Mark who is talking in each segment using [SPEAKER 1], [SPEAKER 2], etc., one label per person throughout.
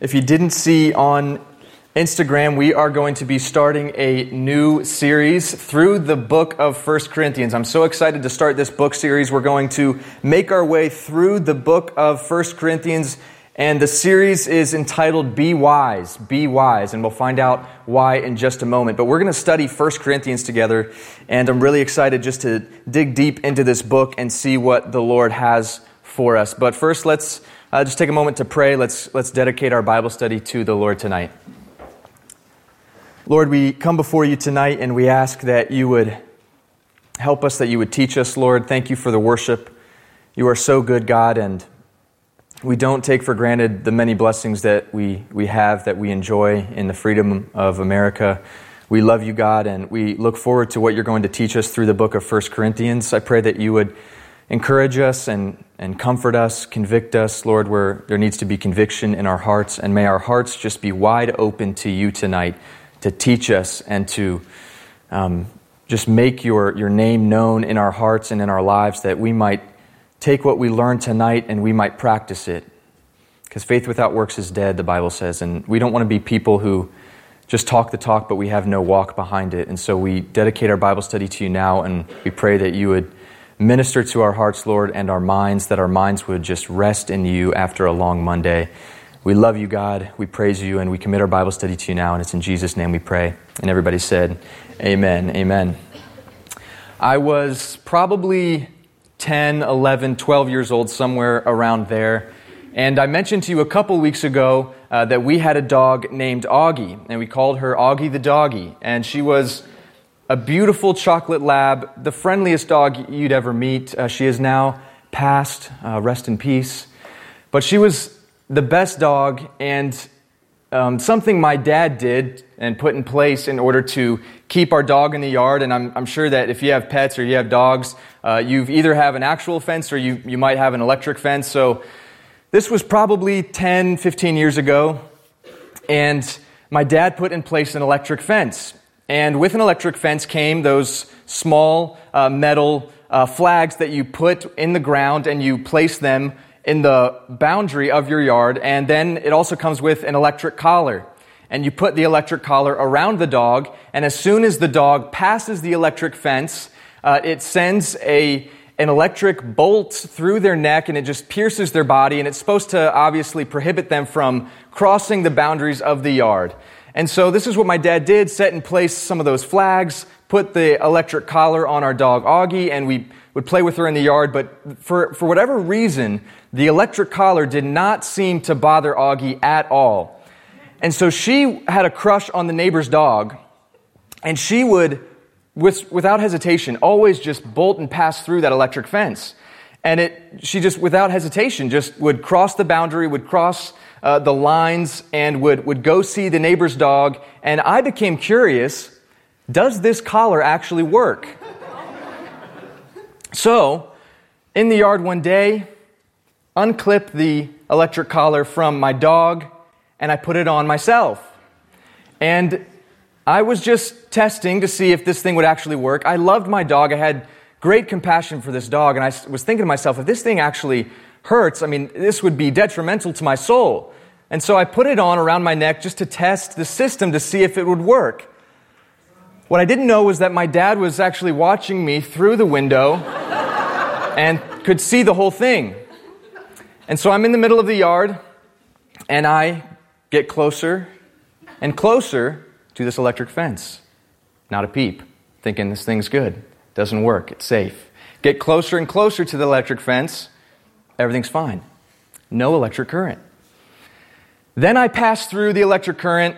[SPEAKER 1] If you didn't see on Instagram, we are going to be starting a new series through the book of First Corinthians. I'm so excited to start this book series. We're going to make our way through the book of First Corinthians, and the series is entitled Be Wise, Be Wise, and we'll find out why in just a moment. But we're going to study First Corinthians together, and I'm really excited just to dig deep into this book and see what the Lord has for us. But first, let's uh, just take a moment to pray. Let's, let's dedicate our Bible study to the Lord tonight. Lord, we come before you tonight and we ask that you would help us, that you would teach us, Lord. Thank you for the worship. You are so good, God, and we don't take for granted the many blessings that we, we have, that we enjoy in the freedom of America. We love you, God, and we look forward to what you're going to teach us through the book of First Corinthians. I pray that you would encourage us and, and comfort us, convict us, Lord, where there needs to be conviction in our hearts. And may our hearts just be wide open to you tonight to teach us and to um, just make your, your name known in our hearts and in our lives that we might take what we learned tonight and we might practice it. Because faith without works is dead, the Bible says. And we don't want to be people who just talk the talk, but we have no walk behind it. And so we dedicate our Bible study to you now, and we pray that you would Minister to our hearts, Lord, and our minds, that our minds would just rest in you after a long Monday. We love you, God. We praise you, and we commit our Bible study to you now, and it's in Jesus' name we pray. And everybody said, Amen. Amen. I was probably 10, 11, 12 years old, somewhere around there. And I mentioned to you a couple weeks ago uh, that we had a dog named Augie, and we called her Augie the Doggy. And she was a beautiful chocolate lab, the friendliest dog you'd ever meet. Uh, she is now passed, uh, rest in peace. But she was the best dog, and um, something my dad did and put in place in order to keep our dog in the yard. And I'm, I'm sure that if you have pets or you have dogs, uh, you either have an actual fence or you, you might have an electric fence. So this was probably 10, 15 years ago. And my dad put in place an electric fence. And with an electric fence came those small uh, metal uh, flags that you put in the ground and you place them in the boundary of your yard. And then it also comes with an electric collar. And you put the electric collar around the dog. And as soon as the dog passes the electric fence, uh, it sends a, an electric bolt through their neck and it just pierces their body. And it's supposed to obviously prohibit them from crossing the boundaries of the yard. And so this is what my dad did, set in place some of those flags, put the electric collar on our dog Augie, and we would play with her in the yard. But for, for whatever reason, the electric collar did not seem to bother Augie at all. And so she had a crush on the neighbor's dog, and she would, with, without hesitation, always just bolt and pass through that electric fence. And it, she just, without hesitation, just would cross the boundary, would cross uh, the lines and would, would go see the neighbor's dog. And I became curious does this collar actually work? so, in the yard one day, unclip the electric collar from my dog and I put it on myself. And I was just testing to see if this thing would actually work. I loved my dog. I had great compassion for this dog. And I was thinking to myself, if this thing actually hurts, I mean, this would be detrimental to my soul. And so I put it on around my neck just to test the system to see if it would work. What I didn't know was that my dad was actually watching me through the window and could see the whole thing. And so I'm in the middle of the yard and I get closer and closer to this electric fence. Not a peep, thinking this thing's good. Doesn't work, it's safe. Get closer and closer to the electric fence everything's fine. No electric current. Then I pass through the electric current,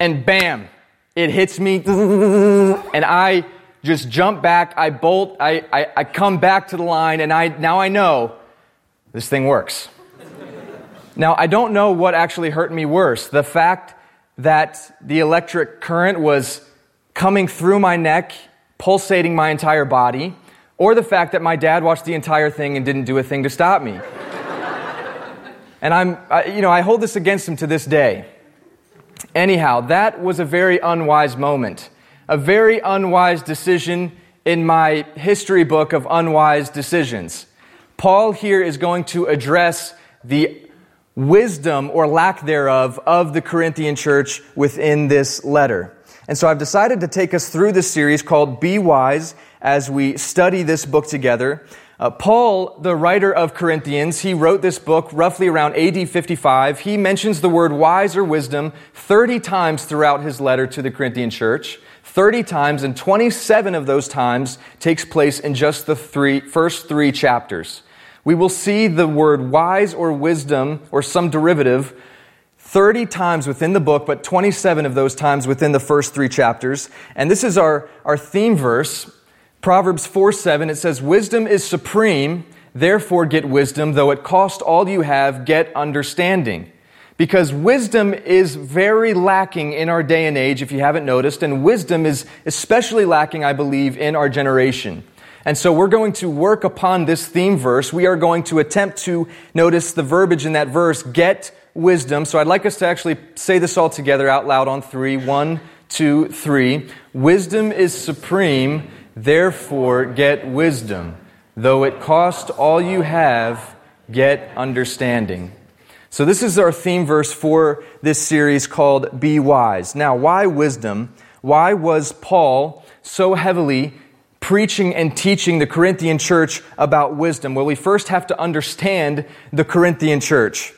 [SPEAKER 1] and bam, it hits me, and I just jump back. I bolt, I, I, I come back to the line, and I, now I know this thing works. now, I don't know what actually hurt me worse the fact that the electric current was coming through my neck, pulsating my entire body, or the fact that my dad watched the entire thing and didn't do a thing to stop me. and I'm, I, you know, I hold this against him to this day. Anyhow, that was a very unwise moment, a very unwise decision in my history book of unwise decisions. Paul here is going to address the wisdom or lack thereof of the Corinthian church within this letter. And so I've decided to take us through this series called Be Wise as we study this book together. Uh, Paul, the writer of Corinthians, he wrote this book roughly around AD 55. He mentions the word wise or wisdom 30 times throughout his letter to the Corinthian church. 30 times, and 27 of those times takes place in just the three, first three chapters. We will see the word wise or wisdom or some derivative 30 times within the book, but 27 of those times within the first three chapters. And this is our, our theme verse Proverbs 4 7, it says, Wisdom is supreme, therefore get wisdom, though it cost all you have, get understanding. Because wisdom is very lacking in our day and age, if you haven't noticed, and wisdom is especially lacking, I believe, in our generation. And so we're going to work upon this theme verse. We are going to attempt to notice the verbiage in that verse, get wisdom. So I'd like us to actually say this all together out loud on three. One, two, three. Wisdom is supreme Therefore, get wisdom. Though it cost all you have, get understanding. So, this is our theme verse for this series called Be Wise. Now, why wisdom? Why was Paul so heavily preaching and teaching the Corinthian church about wisdom? Well, we first have to understand the Corinthian church.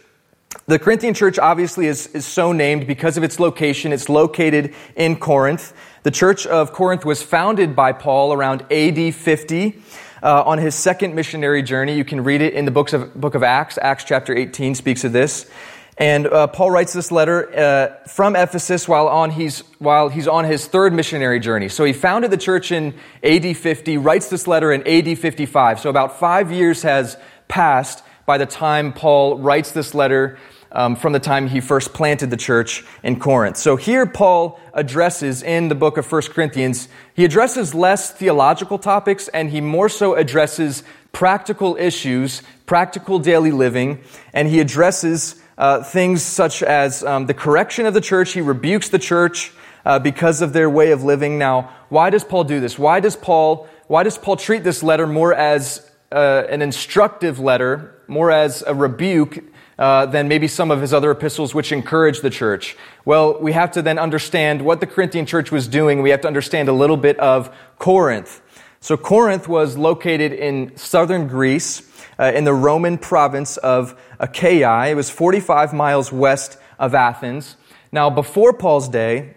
[SPEAKER 1] The Corinthian church obviously is, is so named because of its location. It's located in Corinth. The church of Corinth was founded by Paul around AD 50 uh, on his second missionary journey. You can read it in the books of, book of Acts. Acts chapter 18 speaks of this. And uh, Paul writes this letter uh, from Ephesus while, on he's, while he's on his third missionary journey. So he founded the church in AD 50, writes this letter in AD 55. So about five years has passed by the time Paul writes this letter um, from the time he first planted the church in Corinth. So here Paul addresses in the book of 1 Corinthians, he addresses less theological topics and he more so addresses practical issues, practical daily living, and he addresses uh, things such as um, the correction of the church. He rebukes the church uh, because of their way of living. Now, why does Paul do this? Why does Paul, why does Paul treat this letter more as uh, an instructive letter, more as a rebuke uh, than maybe some of his other epistles, which encourage the church? Well, we have to then understand what the Corinthian church was doing. We have to understand a little bit of Corinth. So, Corinth was located in southern Greece, uh, in the Roman province of Achaia. It was 45 miles west of Athens. Now, before Paul's day,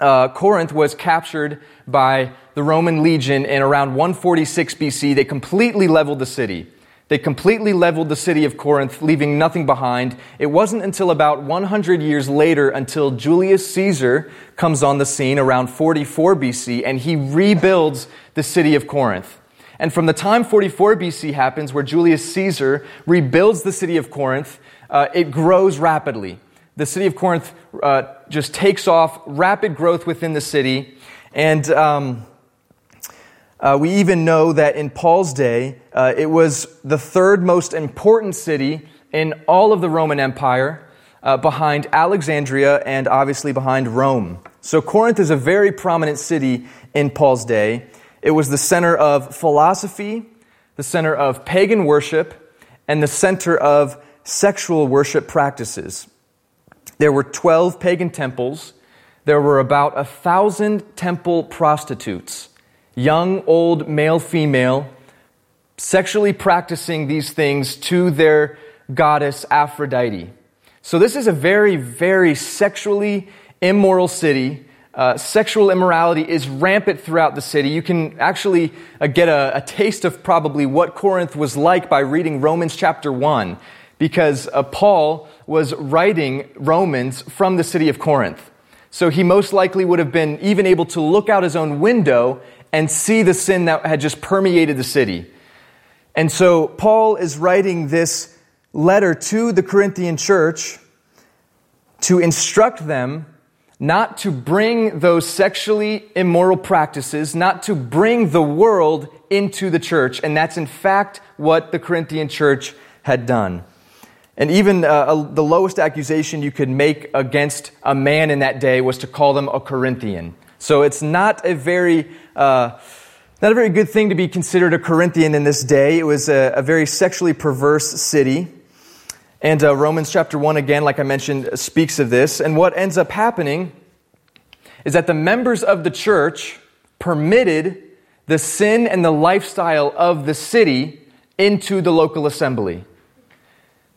[SPEAKER 1] uh, Corinth was captured by the Roman legion in around 146 BC. They completely leveled the city. They completely leveled the city of Corinth, leaving nothing behind. It wasn't until about 100 years later until Julius Caesar comes on the scene around 44 BC and he rebuilds the city of Corinth. And from the time 44 BC happens, where Julius Caesar rebuilds the city of Corinth, uh, it grows rapidly. The city of Corinth uh, just takes off, rapid growth within the city. And um, uh, we even know that in Paul's day, uh, it was the third most important city in all of the Roman Empire, uh, behind Alexandria and obviously behind Rome. So Corinth is a very prominent city in Paul's day. It was the center of philosophy, the center of pagan worship, and the center of sexual worship practices. There were 12 pagan temples. There were about a thousand temple prostitutes young, old, male, female, sexually practicing these things to their goddess Aphrodite. So, this is a very, very sexually immoral city. Uh, sexual immorality is rampant throughout the city. You can actually uh, get a, a, taste of probably what Corinth was like by reading Romans chapter 1, because uh, Paul was writing Romans from the city of Corinth. So he most likely would have been even able to look out his own window and see the sin that had just permeated the city. And so Paul is writing this letter to the Corinthian church to instruct them not to bring those sexually immoral practices, not to bring the world into the church. And that's in fact what the Corinthian church had done. And even uh, the lowest accusation you could make against a man in that day was to call them a Corinthian. So it's not a very uh, not a very good thing to be considered a Corinthian in this day. It was a, a very sexually perverse city. And uh, Romans chapter 1, again, like I mentioned, speaks of this. And what ends up happening is that the members of the church permitted the sin and the lifestyle of the city into the local assembly.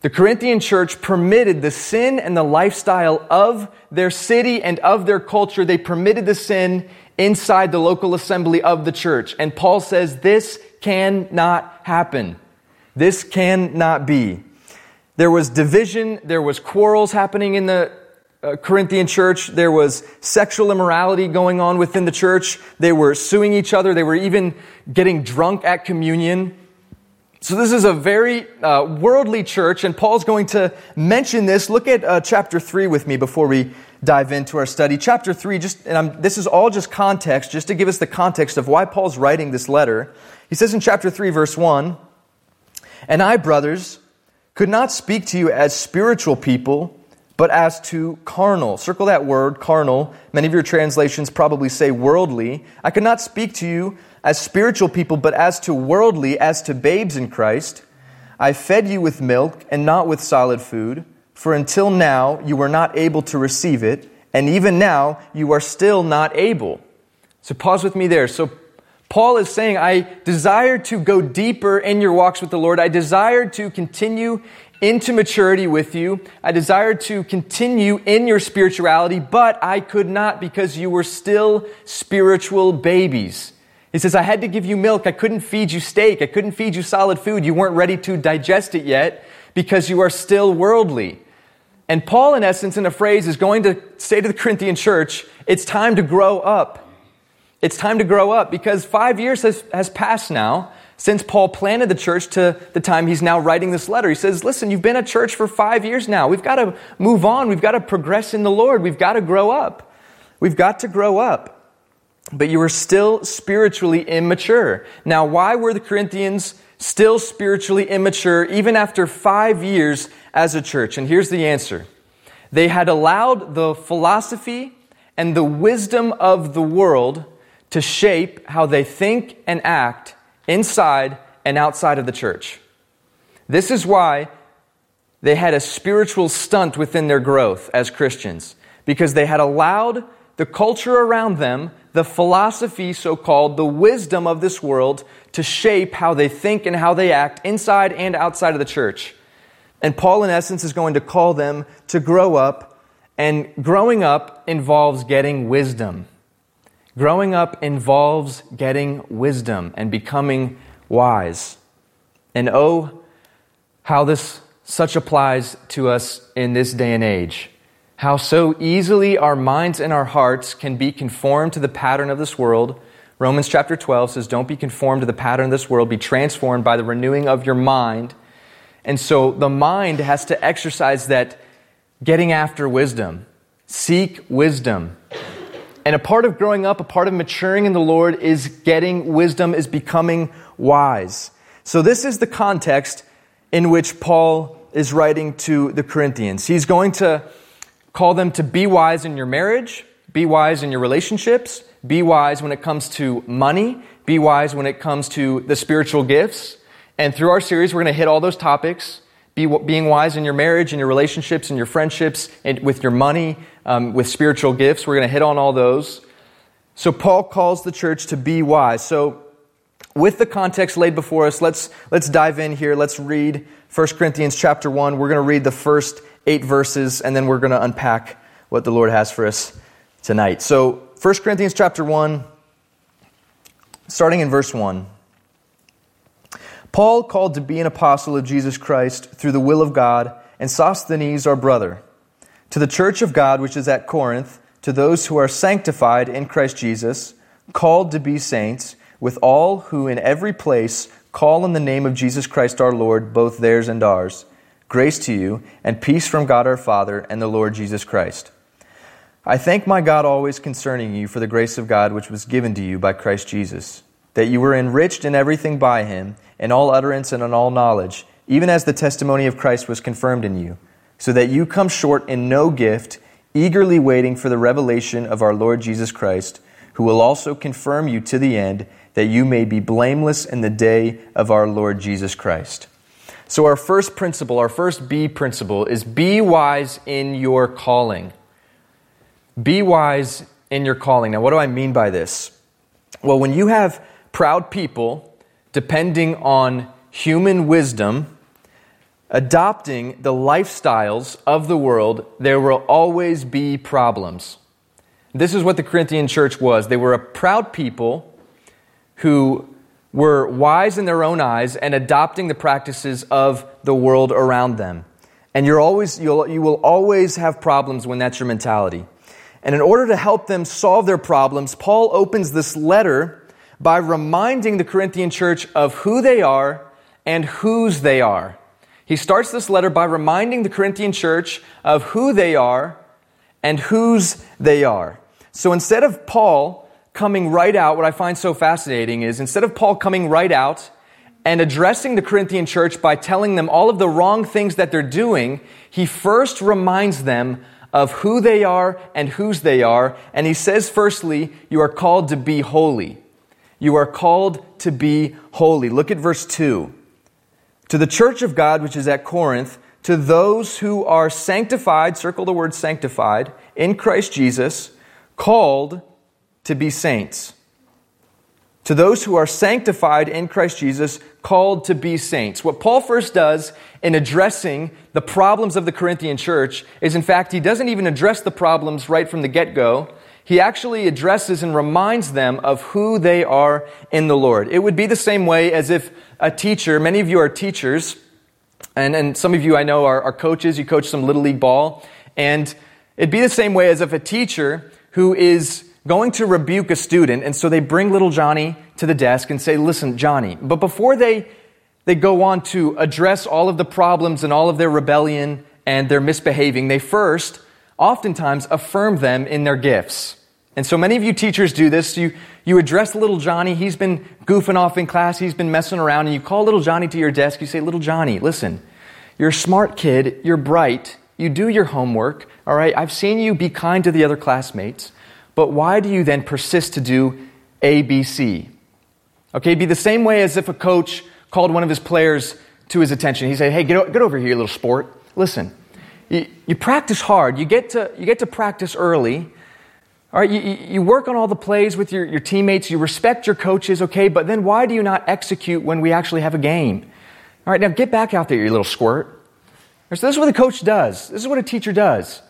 [SPEAKER 1] The Corinthian church permitted the sin and the lifestyle of their city and of their culture. They permitted the sin inside the local assembly of the church. And Paul says this cannot happen. This cannot be. There was division, there was quarrels happening in the uh, Corinthian church. There was sexual immorality going on within the church. They were suing each other. They were even getting drunk at communion. So, this is a very uh, worldly church, and Paul's going to mention this. Look at uh, chapter 3 with me before we dive into our study. Chapter 3, just, and I'm, this is all just context, just to give us the context of why Paul's writing this letter. He says in chapter 3, verse 1 And I, brothers, could not speak to you as spiritual people but as to carnal. Circle that word, carnal. Many of your translations probably say worldly. I could not speak to you as spiritual people, but as to worldly, as to babes in Christ. I fed you with milk and not with solid food, for until now you were not able to receive it, and even now you are still not able. So pause with me there. So Paul is saying, I desire to go deeper in your walks with the Lord. I desire to continue into maturity with you. I desired to continue in your spirituality, but I could not because you were still spiritual babies. He says, I had to give you milk. I couldn't feed you steak. I couldn't feed you solid food. You weren't ready to digest it yet because you are still worldly. And Paul, in essence, in a phrase, is going to say to the Corinthian church, it's time to grow up. It's time to grow up because five years has, has passed now since Paul planted the church to the time he's now writing this letter. He says, Listen, you've been a church for five years now. We've got to move on. We've got to progress in the Lord. We've got to grow up. We've got to grow up. But you are still spiritually immature. Now, why were the Corinthians still spiritually immature even after five years as a church? And here's the answer they had allowed the philosophy and the wisdom of the world to shape how they think and act inside and outside of the church. This is why they had a spiritual stunt within their growth as Christians, because they had allowed the culture around them, the philosophy, so called, the wisdom of this world, to shape how they think and how they act inside and outside of the church. And Paul, in essence, is going to call them to grow up, and growing up involves getting wisdom. Growing up involves getting wisdom and becoming wise. And oh, how this such applies to us in this day and age. How so easily our minds and our hearts can be conformed to the pattern of this world. Romans chapter 12 says, Don't be conformed to the pattern of this world, be transformed by the renewing of your mind. And so the mind has to exercise that getting after wisdom. Seek wisdom. And a part of growing up, a part of maturing in the Lord is getting wisdom, is becoming wise. So, this is the context in which Paul is writing to the Corinthians. He's going to call them to be wise in your marriage, be wise in your relationships, be wise when it comes to money, be wise when it comes to the spiritual gifts. And through our series, we're going to hit all those topics. Be, being wise in your marriage, in your relationships, in your friendships, and with your money, um, with spiritual gifts. We're going to hit on all those. So Paul calls the church to be wise. So with the context laid before us, let's, let's dive in here. Let's read 1 Corinthians chapter 1. We're going to read the first eight verses, and then we're going to unpack what the Lord has for us tonight. So 1 Corinthians chapter 1, starting in verse 1. Paul, called to be an apostle of Jesus Christ through the will of God, and Sosthenes, our brother to the church of God which is at Corinth, to those who are sanctified in Christ Jesus, called to be saints, with all who in every place call on the name of Jesus Christ our Lord, both theirs and ours. Grace to you, and peace from God our Father and the Lord Jesus Christ. I thank my God always concerning you for the grace of God which was given to you by Christ Jesus, that you were enriched in everything by him, in all utterance and in all knowledge, even as the testimony of Christ was confirmed in you so that you come short in no gift, eagerly waiting for the revelation of our Lord Jesus Christ, who will also confirm you to the end, that you may be blameless in the day of our Lord Jesus Christ. So, our first principle, our first B principle, is be wise in your calling. Be wise in your calling. Now, what do I mean by this? Well, when you have proud people depending on human wisdom, adopting the lifestyles of the world, there will always be problems. This is what the Corinthian church was. They were a proud people who were wise in their own eyes and adopting the practices of the world around them. And you're always, you'll, you will always have problems when that's your mentality. And in order to help them solve their problems, Paul opens this letter by reminding the Corinthian church of who they are and whose they are. He starts this letter by reminding the Corinthian church of who they are and whose they are. So instead of Paul coming right out, what I find so fascinating is instead of Paul coming right out and addressing the Corinthian church by telling them all of the wrong things that they're doing, he first reminds them of who they are and whose they are. And he says, firstly, you are called to be holy. You are called to be holy. Look at verse 2. To the church of God, which is at Corinth, to those who are sanctified, circle the word sanctified, in Christ Jesus, called to be saints. To those who are sanctified in Christ Jesus, called to be saints. What Paul first does in addressing the problems of the Corinthian church is, in fact, he doesn't even address the problems right from the get go. He actually addresses and reminds them of who they are in the Lord. It would be the same way as if a teacher, many of you are teachers, and, and some of you I know are, are coaches, you coach some little league ball, and it'd be the same way as if a teacher who is going to rebuke a student, and so they bring little Johnny to the desk and say, Listen, Johnny, but before they, they go on to address all of the problems and all of their rebellion and their misbehaving, they first oftentimes affirm them in their gifts. And so many of you teachers do this. You, you address little Johnny. He's been goofing off in class. He's been messing around. And you call little Johnny to your desk. You say, Little Johnny, listen, you're a smart kid. You're bright. You do your homework. All right. I've seen you be kind to the other classmates. But why do you then persist to do A, B, C? Okay, be the same way as if a coach called one of his players to his attention. He said, Hey, get, get over here, little sport. Listen, you, you practice hard. You get, to, you get to practice early. All right, you, you work on all the plays with your, your teammates. You respect your coaches, okay, but then why do you not execute when we actually have a game? All right, now get back out there, you little squirt. So this is what the coach does. This is what a teacher does.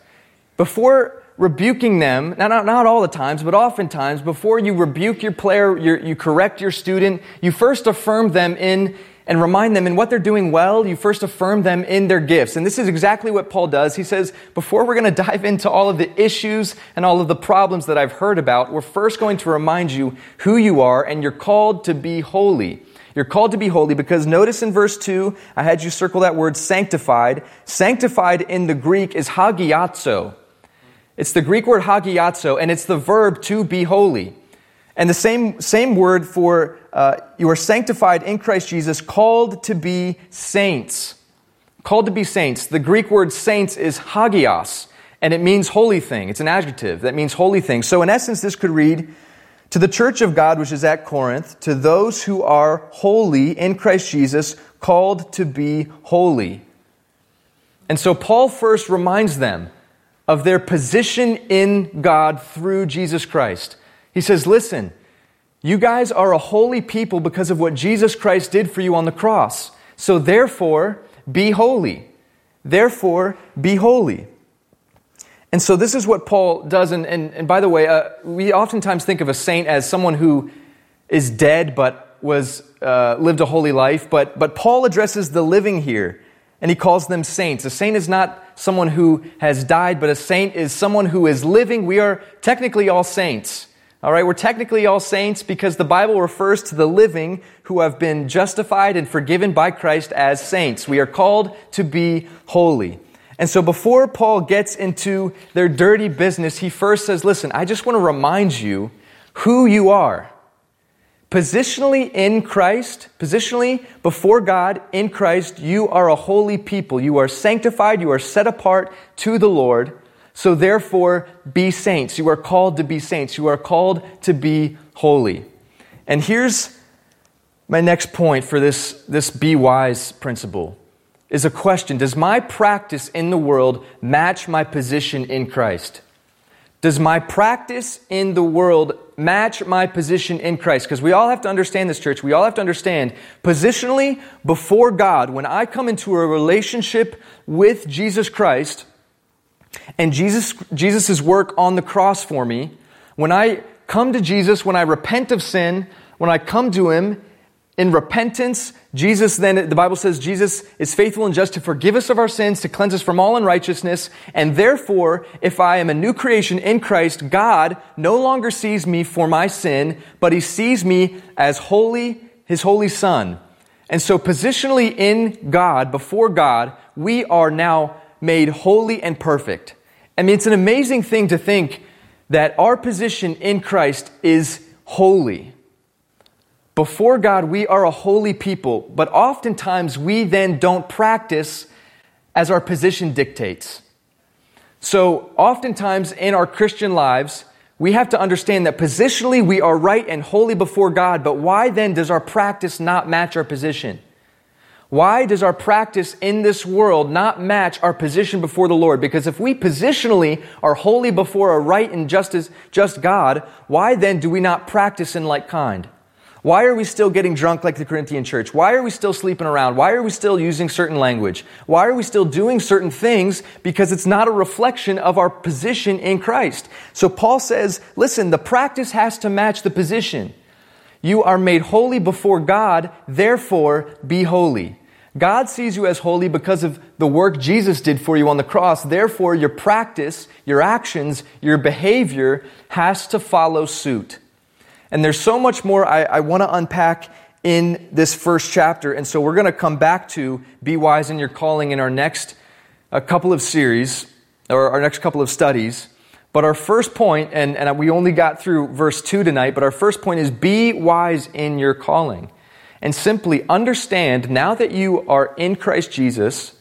[SPEAKER 1] Before rebuking them, not, not, not all the times, but oftentimes, before you rebuke your player, you correct your student, you first affirm them in and remind them in what they're doing well, you first affirm them in their gifts. And this is exactly what Paul does. He says, before we're going to dive into all of the issues and all of the problems that I've heard about, we're first going to remind you who you are and you're called to be holy. You're called to be holy because notice in verse 2, I had you circle that word sanctified. Sanctified in the Greek is hagiazo. It's the Greek word hagiazo, and it's the verb to be holy. And the same, same word for uh, you are sanctified in Christ Jesus, called to be saints. Called to be saints. The Greek word saints is hagios, and it means holy thing. It's an adjective that means holy thing. So, in essence, this could read To the church of God which is at Corinth, to those who are holy in Christ Jesus, called to be holy. And so, Paul first reminds them of their position in God through Jesus Christ. He says, Listen, you guys are a holy people because of what Jesus Christ did for you on the cross. So therefore, be holy. Therefore, be holy. And so this is what Paul does. And, and, and by the way, uh, we oftentimes think of a saint as someone who is dead but was uh, lived a holy life. But, but Paul addresses the living here and he calls them saints. A saint is not someone who has died, but a saint is someone who is living. We are technically all saints. All right, we're technically all saints because the Bible refers to the living who have been justified and forgiven by Christ as saints. We are called to be holy. And so before Paul gets into their dirty business, he first says, Listen, I just want to remind you who you are. Positionally in Christ, positionally before God in Christ, you are a holy people. You are sanctified. You are set apart to the Lord. So therefore, be saints. You are called to be saints. You are called to be holy. And here's my next point for this, this be wise principle. is a question Does my practice in the world match my position in Christ? Does my practice in the world match my position in Christ? Because we all have to understand this, church. We all have to understand positionally before God, when I come into a relationship with Jesus Christ and Jesus, Jesus' work on the cross for me, when I come to Jesus, when I repent of sin, when I come to Him, in repentance, Jesus then, the Bible says, Jesus is faithful and just to forgive us of our sins, to cleanse us from all unrighteousness. And therefore, if I am a new creation in Christ, God no longer sees me for my sin, but He sees me as holy, His holy Son. And so, positionally in God, before God, we are now made holy and perfect. I mean, it's an amazing thing to think that our position in Christ is holy. Before God, we are a holy people, but oftentimes we then don't practice as our position dictates. So, oftentimes in our Christian lives, we have to understand that positionally we are right and holy before God, but why then does our practice not match our position? Why does our practice in this world not match our position before the Lord? Because if we positionally are holy before a right and just, just God, why then do we not practice in like kind? Why are we still getting drunk like the Corinthian church? Why are we still sleeping around? Why are we still using certain language? Why are we still doing certain things? Because it's not a reflection of our position in Christ. So Paul says, listen, the practice has to match the position. You are made holy before God, therefore be holy. God sees you as holy because of the work Jesus did for you on the cross. Therefore, your practice, your actions, your behavior has to follow suit. And there's so much more I, I want to unpack in this first chapter. And so we're going to come back to Be Wise in Your Calling in our next a couple of series, or our next couple of studies. But our first point, and, and we only got through verse 2 tonight, but our first point is be wise in your calling. And simply understand now that you are in Christ Jesus,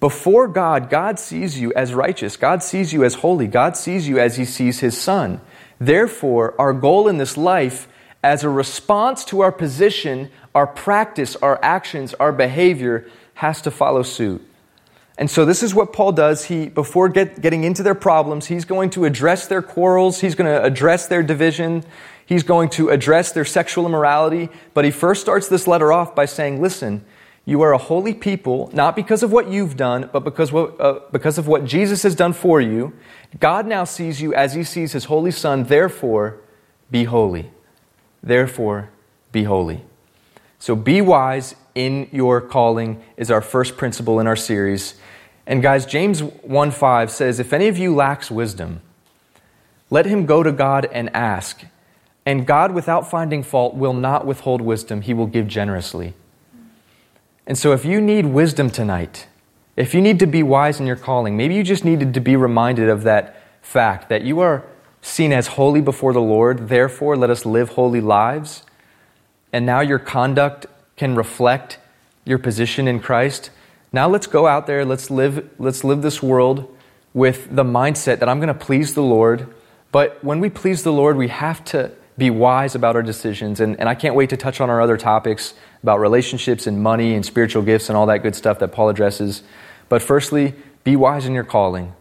[SPEAKER 1] before God, God sees you as righteous. God sees you as holy. God sees you as he sees his son. Therefore, our goal in this life, as a response to our position, our practice, our actions, our behavior, has to follow suit. And so this is what Paul does. He, before get, getting into their problems, he's going to address their quarrels, he's going to address their division, he's going to address their sexual immorality. But he first starts this letter off by saying, Listen, you are a holy people, not because of what you've done, but because, what, uh, because of what Jesus has done for you. God now sees you as he sees his holy son. Therefore, be holy. Therefore, be holy. So be wise in your calling is our first principle in our series. And guys, James 1 5 says, If any of you lacks wisdom, let him go to God and ask. And God, without finding fault, will not withhold wisdom, he will give generously. And so, if you need wisdom tonight, if you need to be wise in your calling, maybe you just needed to be reminded of that fact that you are seen as holy before the Lord, therefore, let us live holy lives. And now your conduct can reflect your position in Christ. Now let's go out there, let's live, let's live this world with the mindset that I'm going to please the Lord. But when we please the Lord, we have to be wise about our decisions. And, and I can't wait to touch on our other topics about relationships and money and spiritual gifts and all that good stuff that Paul addresses. But firstly, be wise in your calling.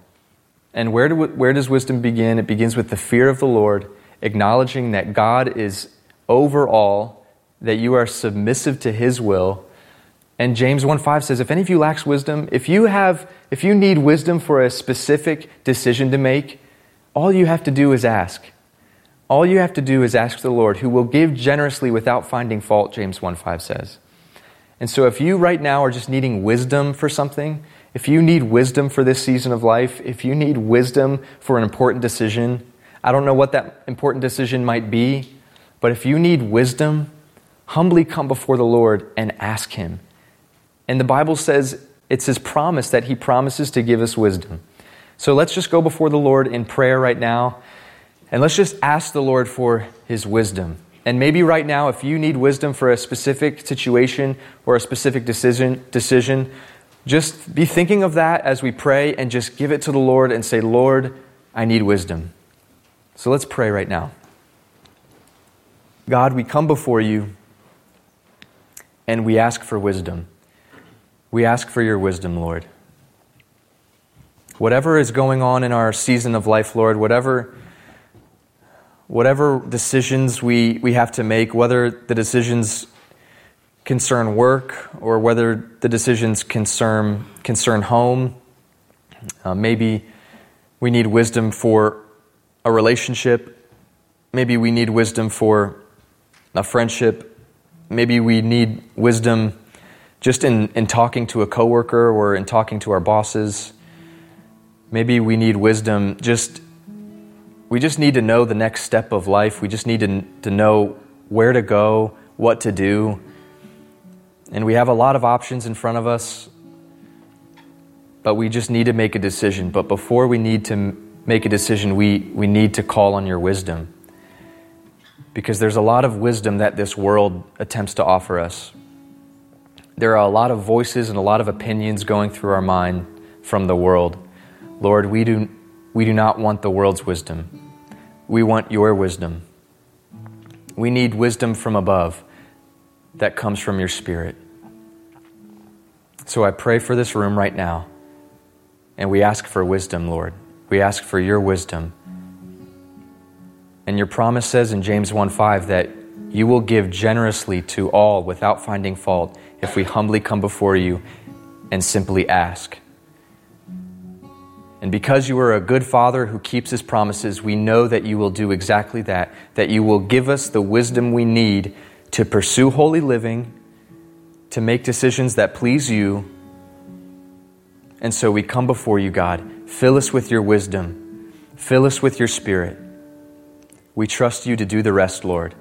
[SPEAKER 1] And where, do, where does wisdom begin? It begins with the fear of the Lord, acknowledging that God is over all, that you are submissive to his will. And James 1 5 says, If any of you lacks wisdom, if you have if you need wisdom for a specific decision to make, all you have to do is ask. All you have to do is ask the Lord, who will give generously without finding fault, James 1 5 says. And so, if you right now are just needing wisdom for something, if you need wisdom for this season of life, if you need wisdom for an important decision, I don't know what that important decision might be, but if you need wisdom, humbly come before the Lord and ask Him. And the Bible says it's His promise that He promises to give us wisdom. So let's just go before the Lord in prayer right now. And let's just ask the Lord for his wisdom. And maybe right now, if you need wisdom for a specific situation or a specific decision, decision, just be thinking of that as we pray and just give it to the Lord and say, Lord, I need wisdom. So let's pray right now. God, we come before you and we ask for wisdom. We ask for your wisdom, Lord. Whatever is going on in our season of life, Lord, whatever, whatever decisions we, we have to make, whether the decisions concern work or whether the decisions concern, concern home, uh, maybe we need wisdom for a relationship, maybe we need wisdom for a friendship, maybe we need wisdom just in, in talking to a coworker or in talking to our bosses. Maybe we need wisdom just we just need to know the next step of life. We just need to, to know where to go, what to do. And we have a lot of options in front of us, but we just need to make a decision. But before we need to make a decision, we, we need to call on your wisdom. Because there's a lot of wisdom that this world attempts to offer us. There are a lot of voices and a lot of opinions going through our mind from the world. Lord, we do, we do not want the world's wisdom. We want your wisdom. We need wisdom from above that comes from your Spirit. So I pray for this room right now, and we ask for wisdom, Lord. We ask for your wisdom. And your promise says in James 1 5 that you will give generously to all without finding fault if we humbly come before you and simply ask. And because you are a good father who keeps his promises, we know that you will do exactly that, that you will give us the wisdom we need to pursue holy living, to make decisions that please you. And so we come before you, God. Fill us with your wisdom, fill us with your spirit. We trust you to do the rest, Lord.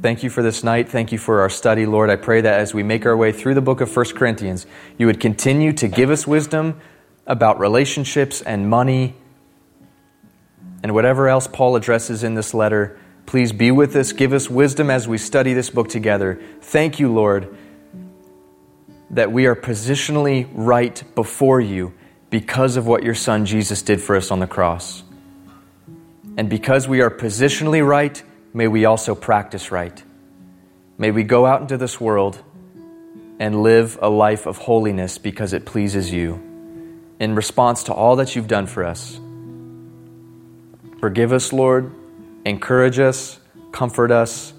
[SPEAKER 1] Thank you for this night. Thank you for our study, Lord. I pray that as we make our way through the book of 1 Corinthians, you would continue to give us wisdom about relationships and money and whatever else Paul addresses in this letter. Please be with us. Give us wisdom as we study this book together. Thank you, Lord, that we are positionally right before you because of what your Son Jesus did for us on the cross. And because we are positionally right, may we also practice right. May we go out into this world and live a life of holiness because it pleases you. In response to all that you've done for us, forgive us, Lord, encourage us, comfort us,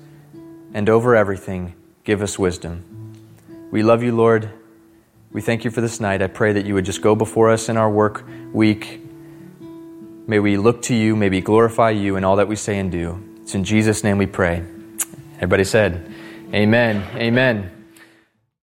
[SPEAKER 1] and over everything, give us wisdom. We love you, Lord. We thank you for this night. I pray that you would just go before us in our work week. May we look to you, may we glorify you in all that we say and do. It's in Jesus' name we pray. Everybody said, Amen. Amen.